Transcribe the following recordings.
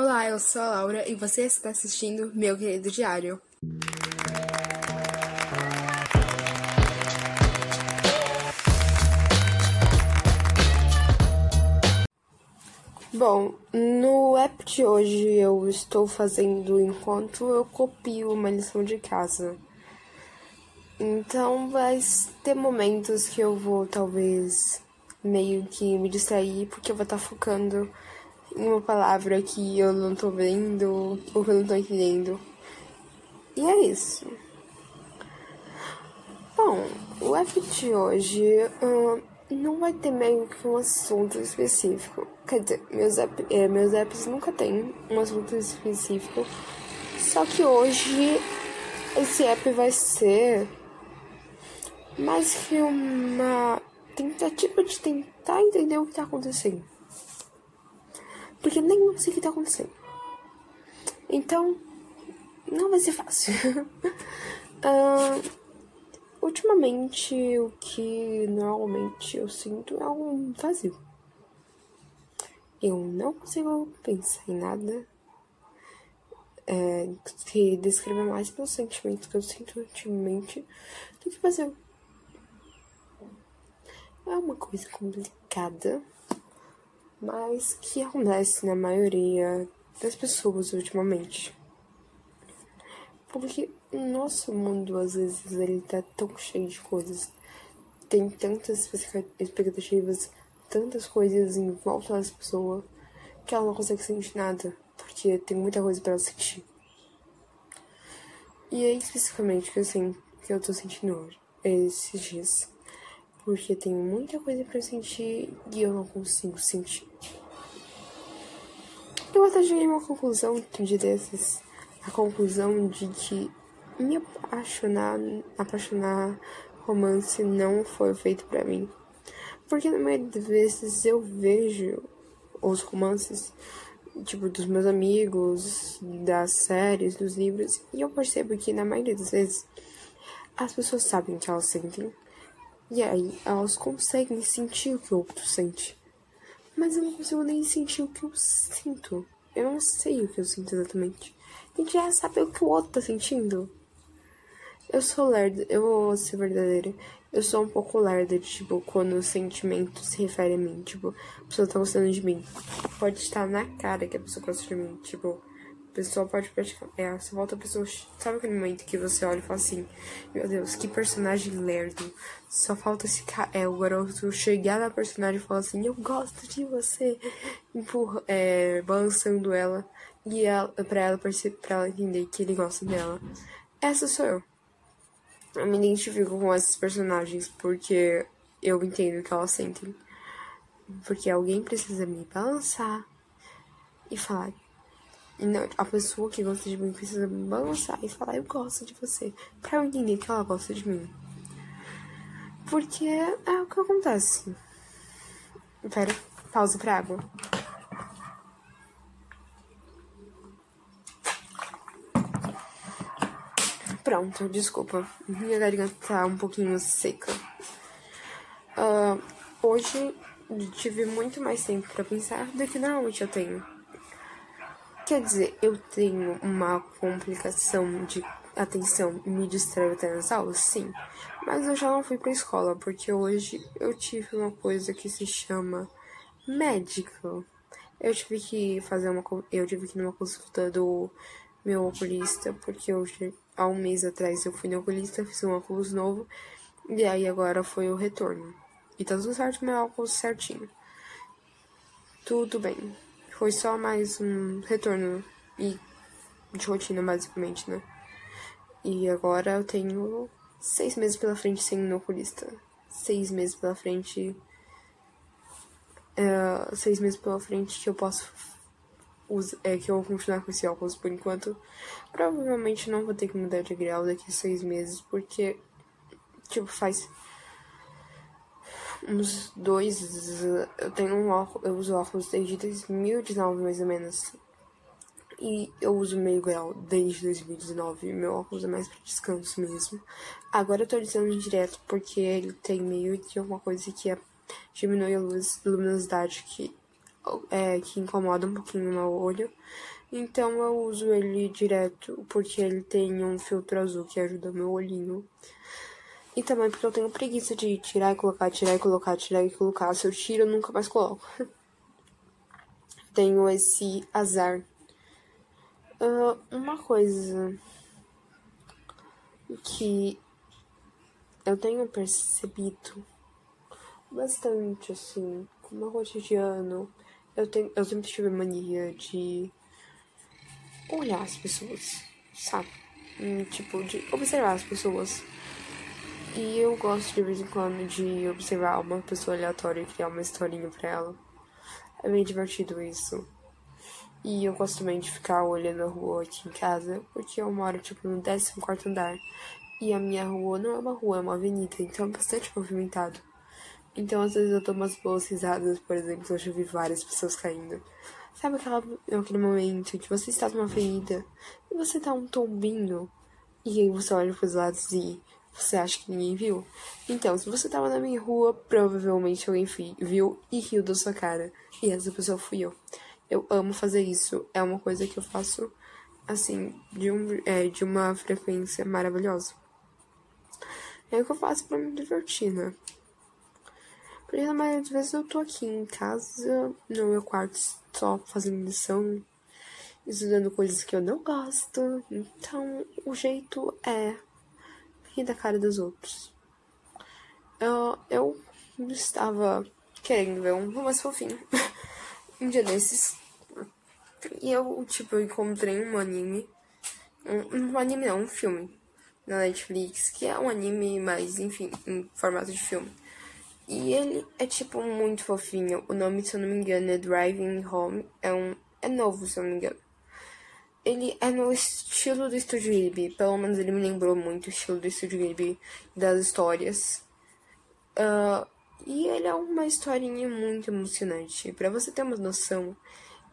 Olá, eu sou a Laura e você está assistindo Meu Querido Diário. Bom, no app de hoje eu estou fazendo enquanto eu copio uma lição de casa. Então vai ter momentos que eu vou talvez meio que me distrair porque eu vou estar focando uma palavra que eu não tô vendo ou que eu não tô entendendo. E é isso. Bom, o F de hoje uh, não vai ter meio que um assunto específico. Quer dizer, meus, app, é, meus apps nunca tem um assunto específico. Só que hoje esse app vai ser mais que uma tentativa de tentar entender o que tá acontecendo porque nem eu sei o que tá acontecendo. Então, não vai ser fácil. uh, ultimamente, o que normalmente eu sinto é um vazio. Eu não consigo pensar em nada é, que descreva mais meus sentimentos que eu sinto ultimamente do que vazio. É uma coisa complicada mas que acontece na maioria das pessoas ultimamente. Porque o nosso mundo, às vezes, ele tá tão cheio de coisas, tem tantas expectativas, tantas coisas em volta das pessoas, que ela não consegue sentir nada, porque tem muita coisa para ela sentir. E é especificamente que, assim, que eu tô sentindo hoje, esses dias porque tenho muita coisa para sentir e eu não consigo sentir. Eu até cheguei a uma conclusão de desses, a conclusão de que me apaixonar, apaixonar romance não foi feito para mim. Porque na maioria das vezes eu vejo os romances, tipo, dos meus amigos, das séries, dos livros, e eu percebo que na maioria das vezes as pessoas sabem que elas sentem, e aí elas conseguem sentir o que o outro sente. Mas eu não consigo nem sentir o que eu sinto. Eu não sei o que eu sinto exatamente. A gente já sabe o que o outro tá sentindo. Eu sou lerda, eu vou ser verdadeira. Eu sou um pouco lerda, tipo, quando o sentimento se refere a mim. Tipo, a pessoa tá gostando de mim. Pode estar na cara que a pessoa gosta de mim. Tipo, pessoa pode praticar. É, você volta a pessoa. Sabe aquele momento que você olha e fala assim: Meu Deus, que personagem lerdo. Só falta esse cara. É, o garoto chegar na personagem e falar assim: Eu gosto de você. Empurra, é, balançando ela. E ela, pra, ela, pra ela entender que ele gosta dela. Essa sou eu. Eu me identifico com esses personagens porque eu entendo o que elas sentem. Porque alguém precisa me balançar e falar não, a pessoa que gosta de mim precisa me balançar e falar, eu gosto de você. Pra eu entender que ela gosta de mim. Porque é o que acontece. Pera, pausa pra água. Pronto, desculpa. Minha garganta tá um pouquinho seca. Uh, hoje tive muito mais tempo para pensar do que normalmente eu tenho. Quer dizer, eu tenho uma complicação de atenção e me distraio até nas aulas? Sim. Mas eu já não fui pra escola, porque hoje eu tive uma coisa que se chama médico. Eu tive que fazer uma. Eu tive que ir numa consulta do meu oculista, porque hoje, há um mês atrás, eu fui no oculista, fiz um óculos novo, e aí agora foi o retorno. E tá tudo certo, meu óculos certinho. Tudo bem. Foi só mais um retorno e de rotina, basicamente, né? E agora eu tenho seis meses pela frente sem um oculista. Seis meses pela frente. É, seis meses pela frente que eu posso. Usar, é, que eu vou continuar com esse óculos por enquanto. Provavelmente não vou ter que mudar de grau daqui a seis meses, porque. Tipo, faz uns dois. Eu tenho um óculos, eu uso óculos desde 2019 mais ou menos. E eu uso meio grau desde 2019. Meu óculos é mais para descanso mesmo. Agora eu tô usando direto porque ele tem meio que uma coisa que é, diminui a luz, luminosidade que é, que incomoda um pouquinho meu olho. Então eu uso ele direto porque ele tem um filtro azul que ajuda meu olhinho. E também porque eu tenho preguiça de tirar e colocar, tirar e colocar, tirar e colocar. Se eu tiro, eu nunca mais coloco. tenho esse azar. Uh, uma coisa que eu tenho percebido bastante assim, no meu cotidiano, eu, tenho, eu sempre tive mania de olhar as pessoas, sabe? Hum, tipo, de observar as pessoas. E eu gosto de vez em quando de observar uma pessoa aleatória e criar uma historinha pra ela. É bem divertido isso. E eu gosto também de ficar olhando a rua aqui em casa, porque eu moro, tipo, no 14 andar. E a minha rua não é uma rua, é uma avenida, então é bastante movimentado. Então, às vezes eu dou umas boas risadas, por exemplo, eu já vi várias pessoas caindo. Sabe aquela, aquele momento que você está numa avenida e você tá um tombinho e aí você olha pros lados e você acha que ninguém viu? Então, se você tava na minha rua, provavelmente alguém viu e riu da sua cara. E essa pessoa fui eu. Eu amo fazer isso. É uma coisa que eu faço, assim, de, um, é, de uma frequência maravilhosa. É o que eu faço pra me divertir, né? Porque na maioria das vezes eu tô aqui em casa, no meu quarto, só fazendo lição, estudando coisas que eu não gosto. Então, o jeito é da cara dos outros. Eu, eu estava querendo ver um romance fofinho um dia desses. E eu, tipo, encontrei um anime. Um, um anime não, um filme na Netflix, que é um anime, mas enfim, em formato de filme. E ele é tipo muito fofinho. O nome, se eu não me engano, é Driving Home. É um é novo, se eu não me engano. Ele é no estilo do Estúdio Ghibli. Pelo menos ele me lembrou muito o estilo do Estúdio Ghibli das histórias. Uh, e ele é uma historinha muito emocionante. Para você ter uma noção,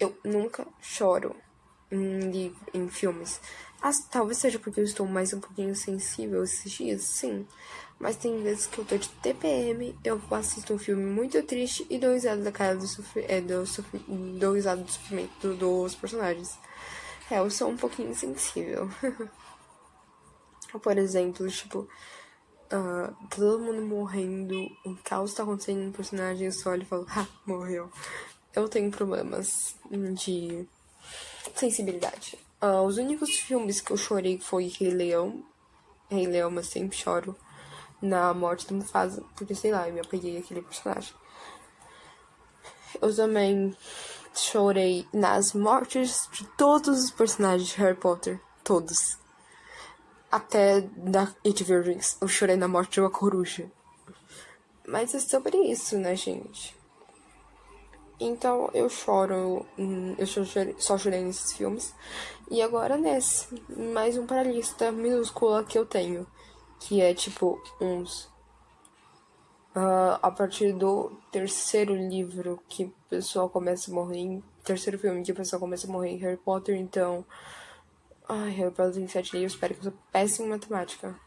eu nunca choro em, em filmes. As, talvez seja porque eu estou mais um pouquinho sensível esses dias, sim. Mas tem vezes que eu tô de TPM, eu assisto um filme muito triste e dou risada da cara do, sofri é, do, dou risada do sofrimento dos personagens. É, eu sou um pouquinho sensível. Por exemplo, tipo, uh, todo mundo morrendo, um caos tá acontecendo em um personagem, eu só olho e falo, ah, morreu. Eu tenho problemas de sensibilidade. Uh, os únicos filmes que eu chorei foi Rei Leão. Rei Leão, mas sempre choro na morte do Mufasa, porque sei lá, eu me apeguei àquele personagem. Eu também chorei nas mortes de todos os personagens de Harry Potter. Todos. Até da It Virgins. Eu chorei na morte de uma coruja. Mas é sobre isso, né, gente? Então eu choro. Hum, eu só chorei, nesses filmes. E agora nesse. Mais um para a lista minúscula que eu tenho que é tipo uns. Uh, a partir do terceiro livro que o pessoal começa a morrer. Terceiro filme que o pessoal começa a morrer Harry Potter, então. Ai, Harry Potter tem sete livros, espero que eu sou péssima em matemática.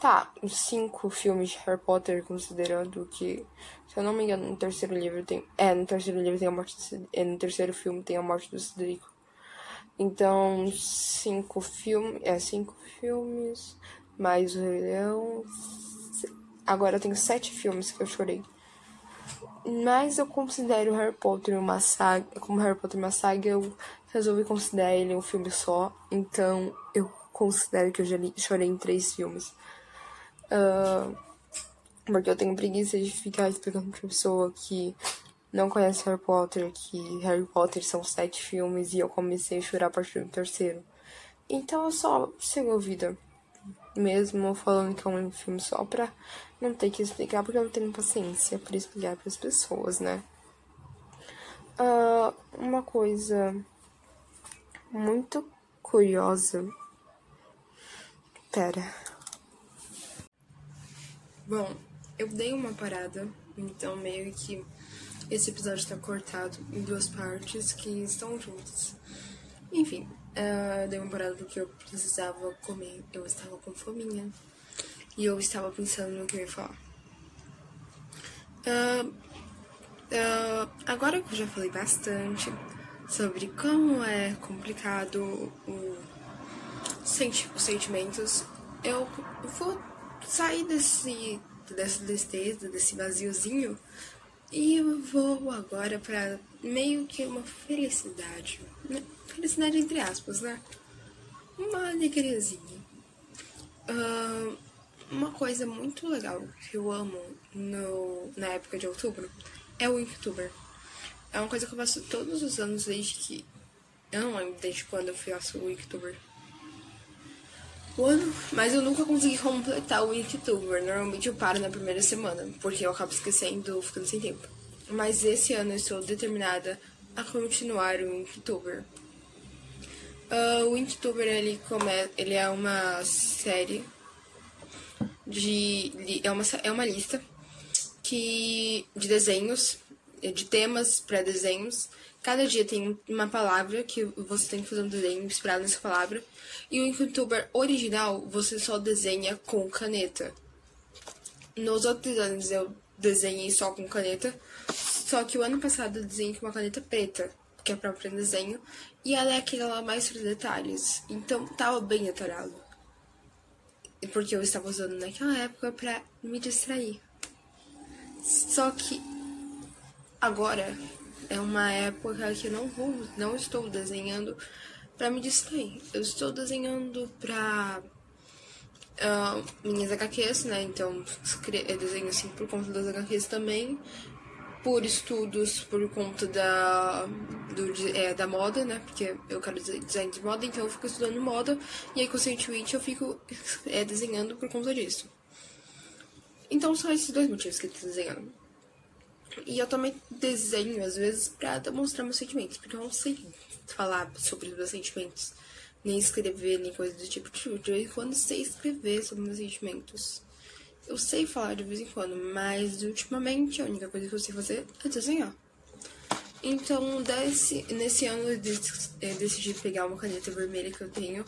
Tá, cinco filmes de Harry Potter, considerando que, se eu não me engano, no terceiro livro tem. É, no terceiro livro tem a morte do, é, No terceiro filme tem a morte do Cedrico. Então, cinco filmes. É, cinco filmes. Mais o Rei Leão. Agora eu tenho sete filmes que eu chorei. Mas eu considero Harry Potter uma saga. Como Harry Potter uma saga, eu resolvi considerar ele um filme só. Então eu considero que eu já li, chorei em três filmes. Uh, porque eu tenho preguiça de ficar explicando pra pessoa que não conhece Harry Potter, que Harry Potter são sete filmes e eu comecei a chorar a partir do terceiro. Então eu só sigo a vida. Mesmo falando que é um filme só pra não ter que explicar, porque eu não tenho paciência para explicar para as pessoas, né? Uh, uma coisa muito curiosa. Pera. Bom, eu dei uma parada, então meio que esse episódio está cortado em duas partes que estão juntas. Enfim, uh, dei uma parada porque eu precisava comer. Eu estava com fominha. E eu estava pensando no que eu ia falar. Uh, Uh, agora que eu já falei bastante sobre como é complicado o senti os sentimentos, eu vou sair desse, dessa tristeza, desse vaziozinho e vou agora para meio que uma felicidade. Né? Felicidade entre aspas, né? Uma alegriazinha. Uh, uma coisa muito legal que eu amo no, na época de outubro é o Inktober. É uma coisa que eu faço todos os anos desde que. Eu não lembro desde quando eu faço o Inktober. O ano, mas eu nunca consegui completar o Inktober. Normalmente eu paro na primeira semana, porque eu acabo esquecendo, ficando sem tempo. Mas esse ano eu estou determinada a continuar o Inktober. Uh, o Inktober ele, come, ele é uma série de é uma, é uma lista que de desenhos, de temas para desenhos. Cada dia tem uma palavra que você tem que fazer um desenho inspirado nessa palavra. E o Incutuber original você só desenha com caneta. Nos outros anos eu desenhei só com caneta. Só que o ano passado eu desenhei com uma caneta preta, que é própria desenho. E ela é aquela mais para detalhes. Então tava bem atorado porque eu estava usando naquela época para me distrair. Só que agora é uma época que eu não vou, não estou desenhando para me distrair. Eu estou desenhando para uh, ah, minhas HQs, né? Então eu desenho assim por conta das HQs também por estudos por conta da, do, é, da moda, né? Porque eu quero design de moda, então eu fico estudando moda e aí conscientemente eu fico é, desenhando por conta disso. Então são esses dois motivos que eu tô desenhando. E eu também desenho, às vezes, pra demonstrar meus sentimentos, porque eu não sei falar sobre os meus sentimentos, nem escrever, nem coisa do tipo. De vez em quando sei escrever sobre meus sentimentos. Eu sei falar de vez em quando, mas ultimamente a única coisa que eu sei fazer é desenhar. Então, desse, nesse ano eu decidi pegar uma caneta vermelha que eu tenho,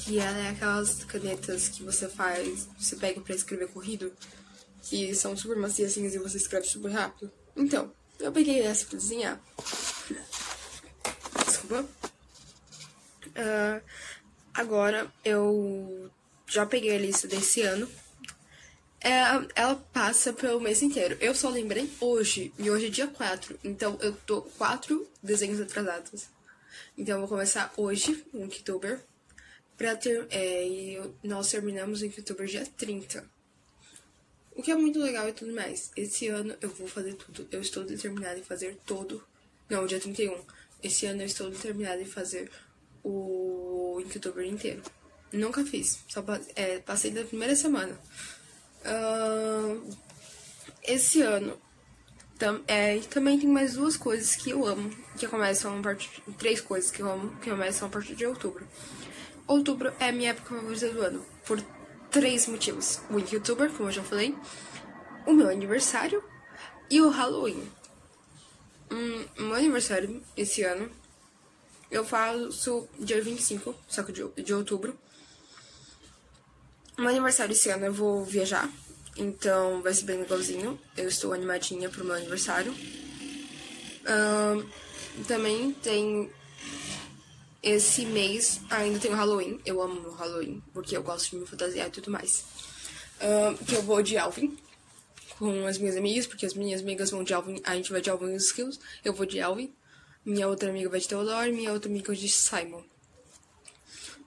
que ela é aquelas canetas que você faz, você pega para escrever corrido, que são super macias e você escreve super rápido. Então, eu peguei essa pra desenhar. Desculpa. Uh, agora eu já peguei a lista desse ano é, ela passa pelo mês inteiro. Eu só lembrei hoje, e hoje é dia 4, então eu tô quatro desenhos atrasados. Então eu vou começar hoje, no Inktober, pra ter. É, e nós terminamos o Inktober dia 30. O que é muito legal e tudo mais. Esse ano eu vou fazer tudo. Eu estou determinada em fazer todo. Não, dia 31. Esse ano eu estou determinada em fazer o Inktober inteiro. Nunca fiz. Só é, passei da primeira semana. Uh, esse ano tam, é, também tem mais duas coisas que eu amo, que começam a partir. Três coisas que eu amo, que começam a partir de outubro. Outubro é a minha época favorita do ano, por três motivos: o Youtuber, como eu já falei, o meu aniversário e o Halloween. Hum, meu aniversário esse ano eu faço dia 25, só que de, de outubro. Meu aniversário esse ano eu vou viajar, então vai ser bem legalzinho. Eu estou animadinha pro meu aniversário. Uh, também tem esse mês, ainda tem o Halloween. Eu amo o Halloween, porque eu gosto de me fantasiar e tudo mais. Uh, que eu vou de Alvin com as minhas amigas, porque as minhas amigas vão de Alvin, a gente vai de Alvin e os Skills. Eu vou de Alvin. Minha outra amiga vai de Theodore, minha outra amiga de Simon.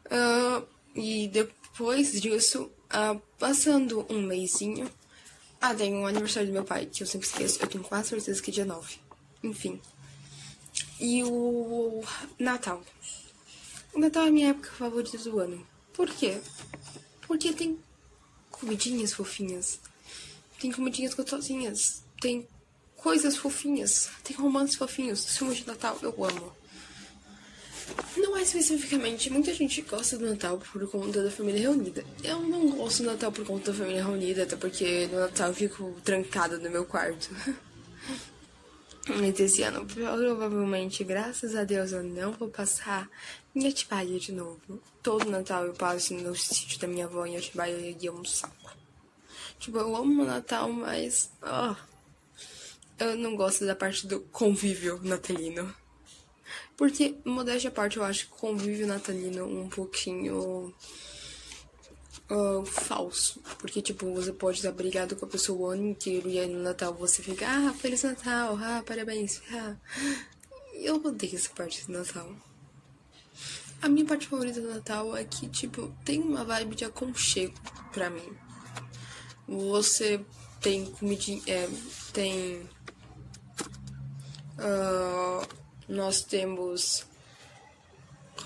Uh, e depois depois disso, uh, passando um mêsinho. Ah, tem um aniversário do meu pai, que eu sempre esqueço. Eu tenho quase certeza que é dia 9. Enfim. E o Natal. O Natal é a minha época favorita do ano. Por quê? Porque tem comidinhas fofinhas. Tem comidinhas gostosinhas. Tem coisas fofinhas. Tem romances fofinhos. Filmes de Natal eu amo. Não é especificamente, muita gente gosta do Natal por conta da família reunida. Eu não gosto do Natal por conta da família reunida, até porque no Natal eu fico trancada no meu quarto. Mas esse ano, provavelmente, graças a Deus, eu não vou passar em Atibaia de novo. Todo Natal eu passo no sítio da minha avó em Atibaia e é um saco. Tipo, eu amo o Natal, mas. Oh, eu não gosto da parte do convívio natalino. Porque, modéstia à parte, eu acho que o convívio natalino um pouquinho uh, falso. Porque, tipo, você pode estar brigado com a pessoa o ano inteiro e aí no Natal você fica, ah, Feliz Natal, ah, parabéns, ah. Eu odeio essa parte do Natal. A minha parte favorita do Natal é que, tipo, tem uma vibe de aconchego pra mim. Você tem comidinha. É, tem. Uh, nós temos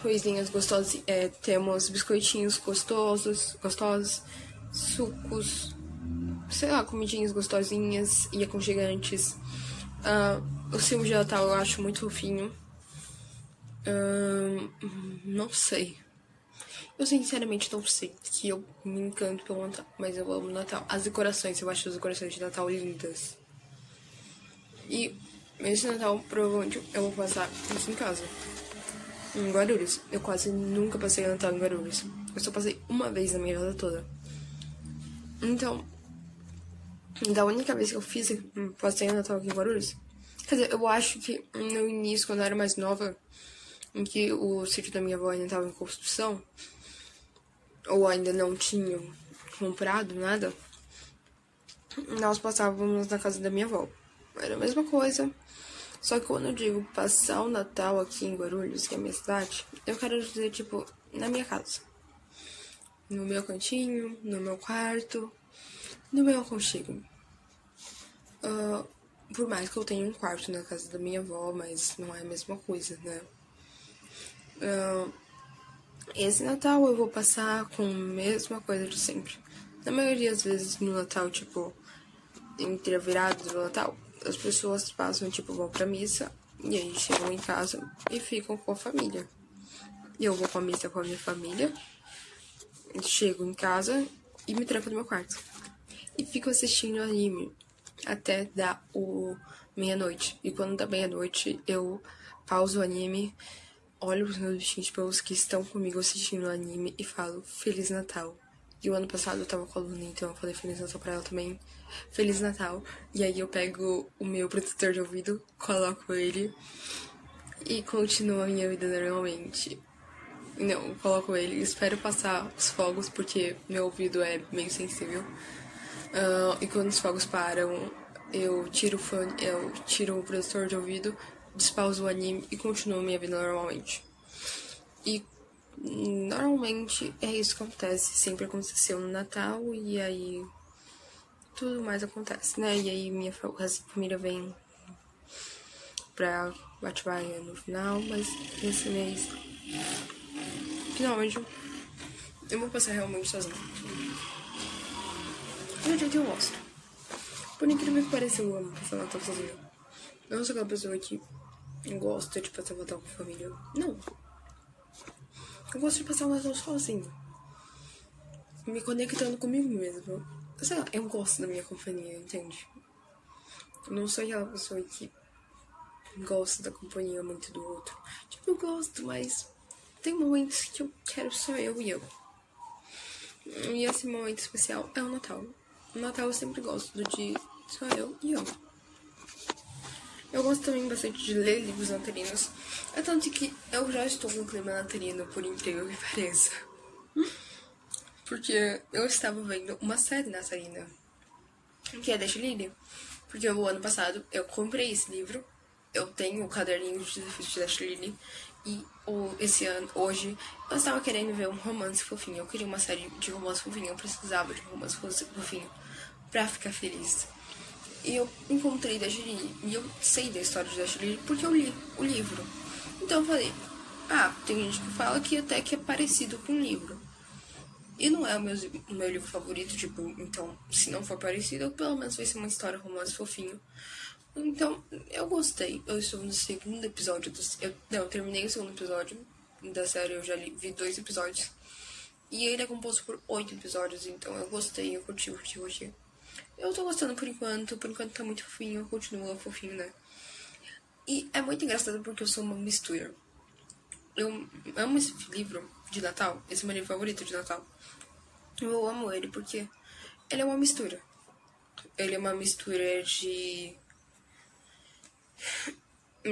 coisinhas gostosas. É, temos biscoitinhos gostosos, gostosos, sucos, sei lá, comidinhas gostosinhas e aconchegantes. Uh, o filme de Natal eu acho muito fofinho. Uh, não sei. Eu sinceramente não sei que eu me encanto pelo Natal, mas eu amo Natal. As decorações, eu acho as decorações de Natal lindas. E esse Natal provavelmente eu vou passar isso em casa. Em Guarulhos. Eu quase nunca passei Natal em Guarulhos. Eu só passei uma vez na minha vida toda. Então, da única vez que eu fiz, passei Natal aqui em Guarulhos. Quer dizer, eu acho que no início, quando eu era mais nova, em que o sítio da minha avó ainda estava em construção, ou ainda não tinham comprado nada, nós passávamos na casa da minha avó. Era a mesma coisa. Só que quando eu digo passar o Natal aqui em Guarulhos, que é a minha cidade, eu quero dizer, tipo, na minha casa. No meu cantinho, no meu quarto, no meu aconchego. Uh, por mais que eu tenha um quarto na casa da minha avó, mas não é a mesma coisa, né? Uh, esse Natal eu vou passar com a mesma coisa de sempre. Na maioria das vezes no Natal, tipo, entre a virada do Natal, as pessoas passam, tipo, vão pra missa e aí chegam em casa e ficam com a família. E eu vou pra missa com a minha família, chego em casa e me tranco no meu quarto. E fico assistindo anime até dar o meia-noite. E quando dá meia-noite, eu pauso o anime olho os meus bichinhos pelos que estão comigo assistindo o anime e falo Feliz Natal. E o ano passado eu tava com a Luna, então eu falei Feliz Natal pra ela também. Feliz Natal. E aí eu pego o meu protetor de ouvido, coloco ele e continuo a minha vida normalmente. Não, coloco ele espero passar os fogos porque meu ouvido é meio sensível. Uh, e quando os fogos param, eu tiro o fone, eu tiro o protetor de ouvido despauso o anime e continuo minha vida normalmente. E normalmente é isso que acontece, sempre aconteceu no Natal e aí tudo mais acontece, né? E aí minha família vem pra Batibaia no final, mas nesse mês finalmente eu vou passar realmente sozinho. E o que eu gosto. Por incrível que pareça, eu amo passar Natal sozinho. Eu não sou aquela pessoa que gosta de passar Natal com a família. Não. Eu gosto de passar o Natal sozinho. Me conectando comigo mesmo. Sei lá, eu gosto da minha companhia, entende? Eu não sou aquela pessoa que gosta da companhia muito do outro. Tipo, eu gosto, mas tem momentos que eu quero só eu e eu. E esse momento especial é o Natal. O Natal eu sempre gosto do de só eu e eu. Eu gosto também bastante de ler livros natalinos. É tanto que eu já estou com clima natalino, por incrível que pareça. Porque eu estava vendo uma série natalina, que é Dash Lily. Porque o ano passado eu comprei esse livro, eu tenho o caderninho de desafios de Dash Lily, e o, esse ano, hoje, eu estava querendo ver um romance fofinho. Eu queria uma série de romance fofinho, eu precisava de um romance fofinho pra ficar feliz. E eu encontrei da Lily e eu sei da história Dash Lily porque eu li o livro. Então eu falei, ah, tem gente que fala que até que é parecido com o livro. E não é o meu, o meu livro favorito, tipo, então, se não for parecido, pelo menos vai ser uma história romance fofinho. Então, eu gostei. Eu estou no segundo episódio. Do, eu, não, eu terminei o segundo episódio da série, eu já li, vi dois episódios. E ele é composto por oito episódios, então eu gostei, eu curti, curti, curti. Eu tô gostando por enquanto, por enquanto tá muito fofinho, continua fofinho, né? E é muito engraçado porque eu sou uma mistura. Eu amo esse livro de Natal, esse é meu livro favorito de Natal. Eu amo ele porque ele é uma mistura. Ele é uma mistura de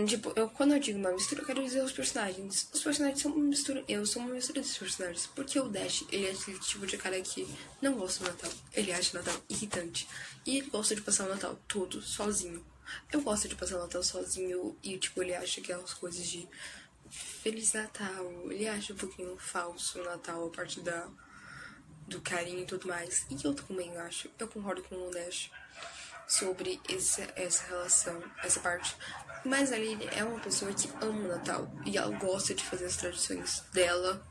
Tipo, eu, quando eu digo uma mistura, eu quero dizer os personagens. Os personagens são uma mistura. Eu sou uma mistura desses personagens. Porque o Dash, ele é aquele tipo de cara que não gosta do Natal. Ele acha o Natal irritante. E ele gosta de passar o Natal todo sozinho. Eu gosto de passar o Natal sozinho e, tipo, ele acha que as coisas de Feliz Natal. Ele acha um pouquinho falso o Natal a partir da, do carinho e tudo mais. E eu também acho. Eu concordo com o Dash sobre esse, essa relação, essa parte. Mas a Aline é uma pessoa que ama o Natal e ela gosta de fazer as tradições dela.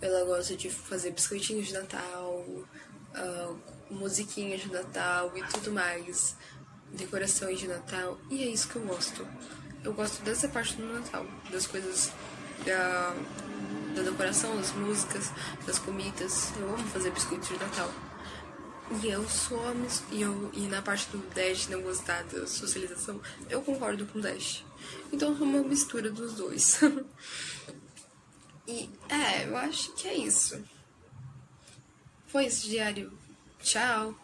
Ela gosta de fazer biscoitinhos de Natal, uh, musiquinhas de Natal e tudo mais, decorações de Natal. E é isso que eu gosto. Eu gosto dessa parte do Natal, das coisas da, da decoração, das músicas, das comidas. Eu amo fazer biscoitos de Natal. E eu sou a mis... e, eu, e na parte do Dash não gostar da socialização, eu concordo com o Dash. Então sou uma mistura dos dois. e é, eu acho que é isso. Foi esse diário. Tchau!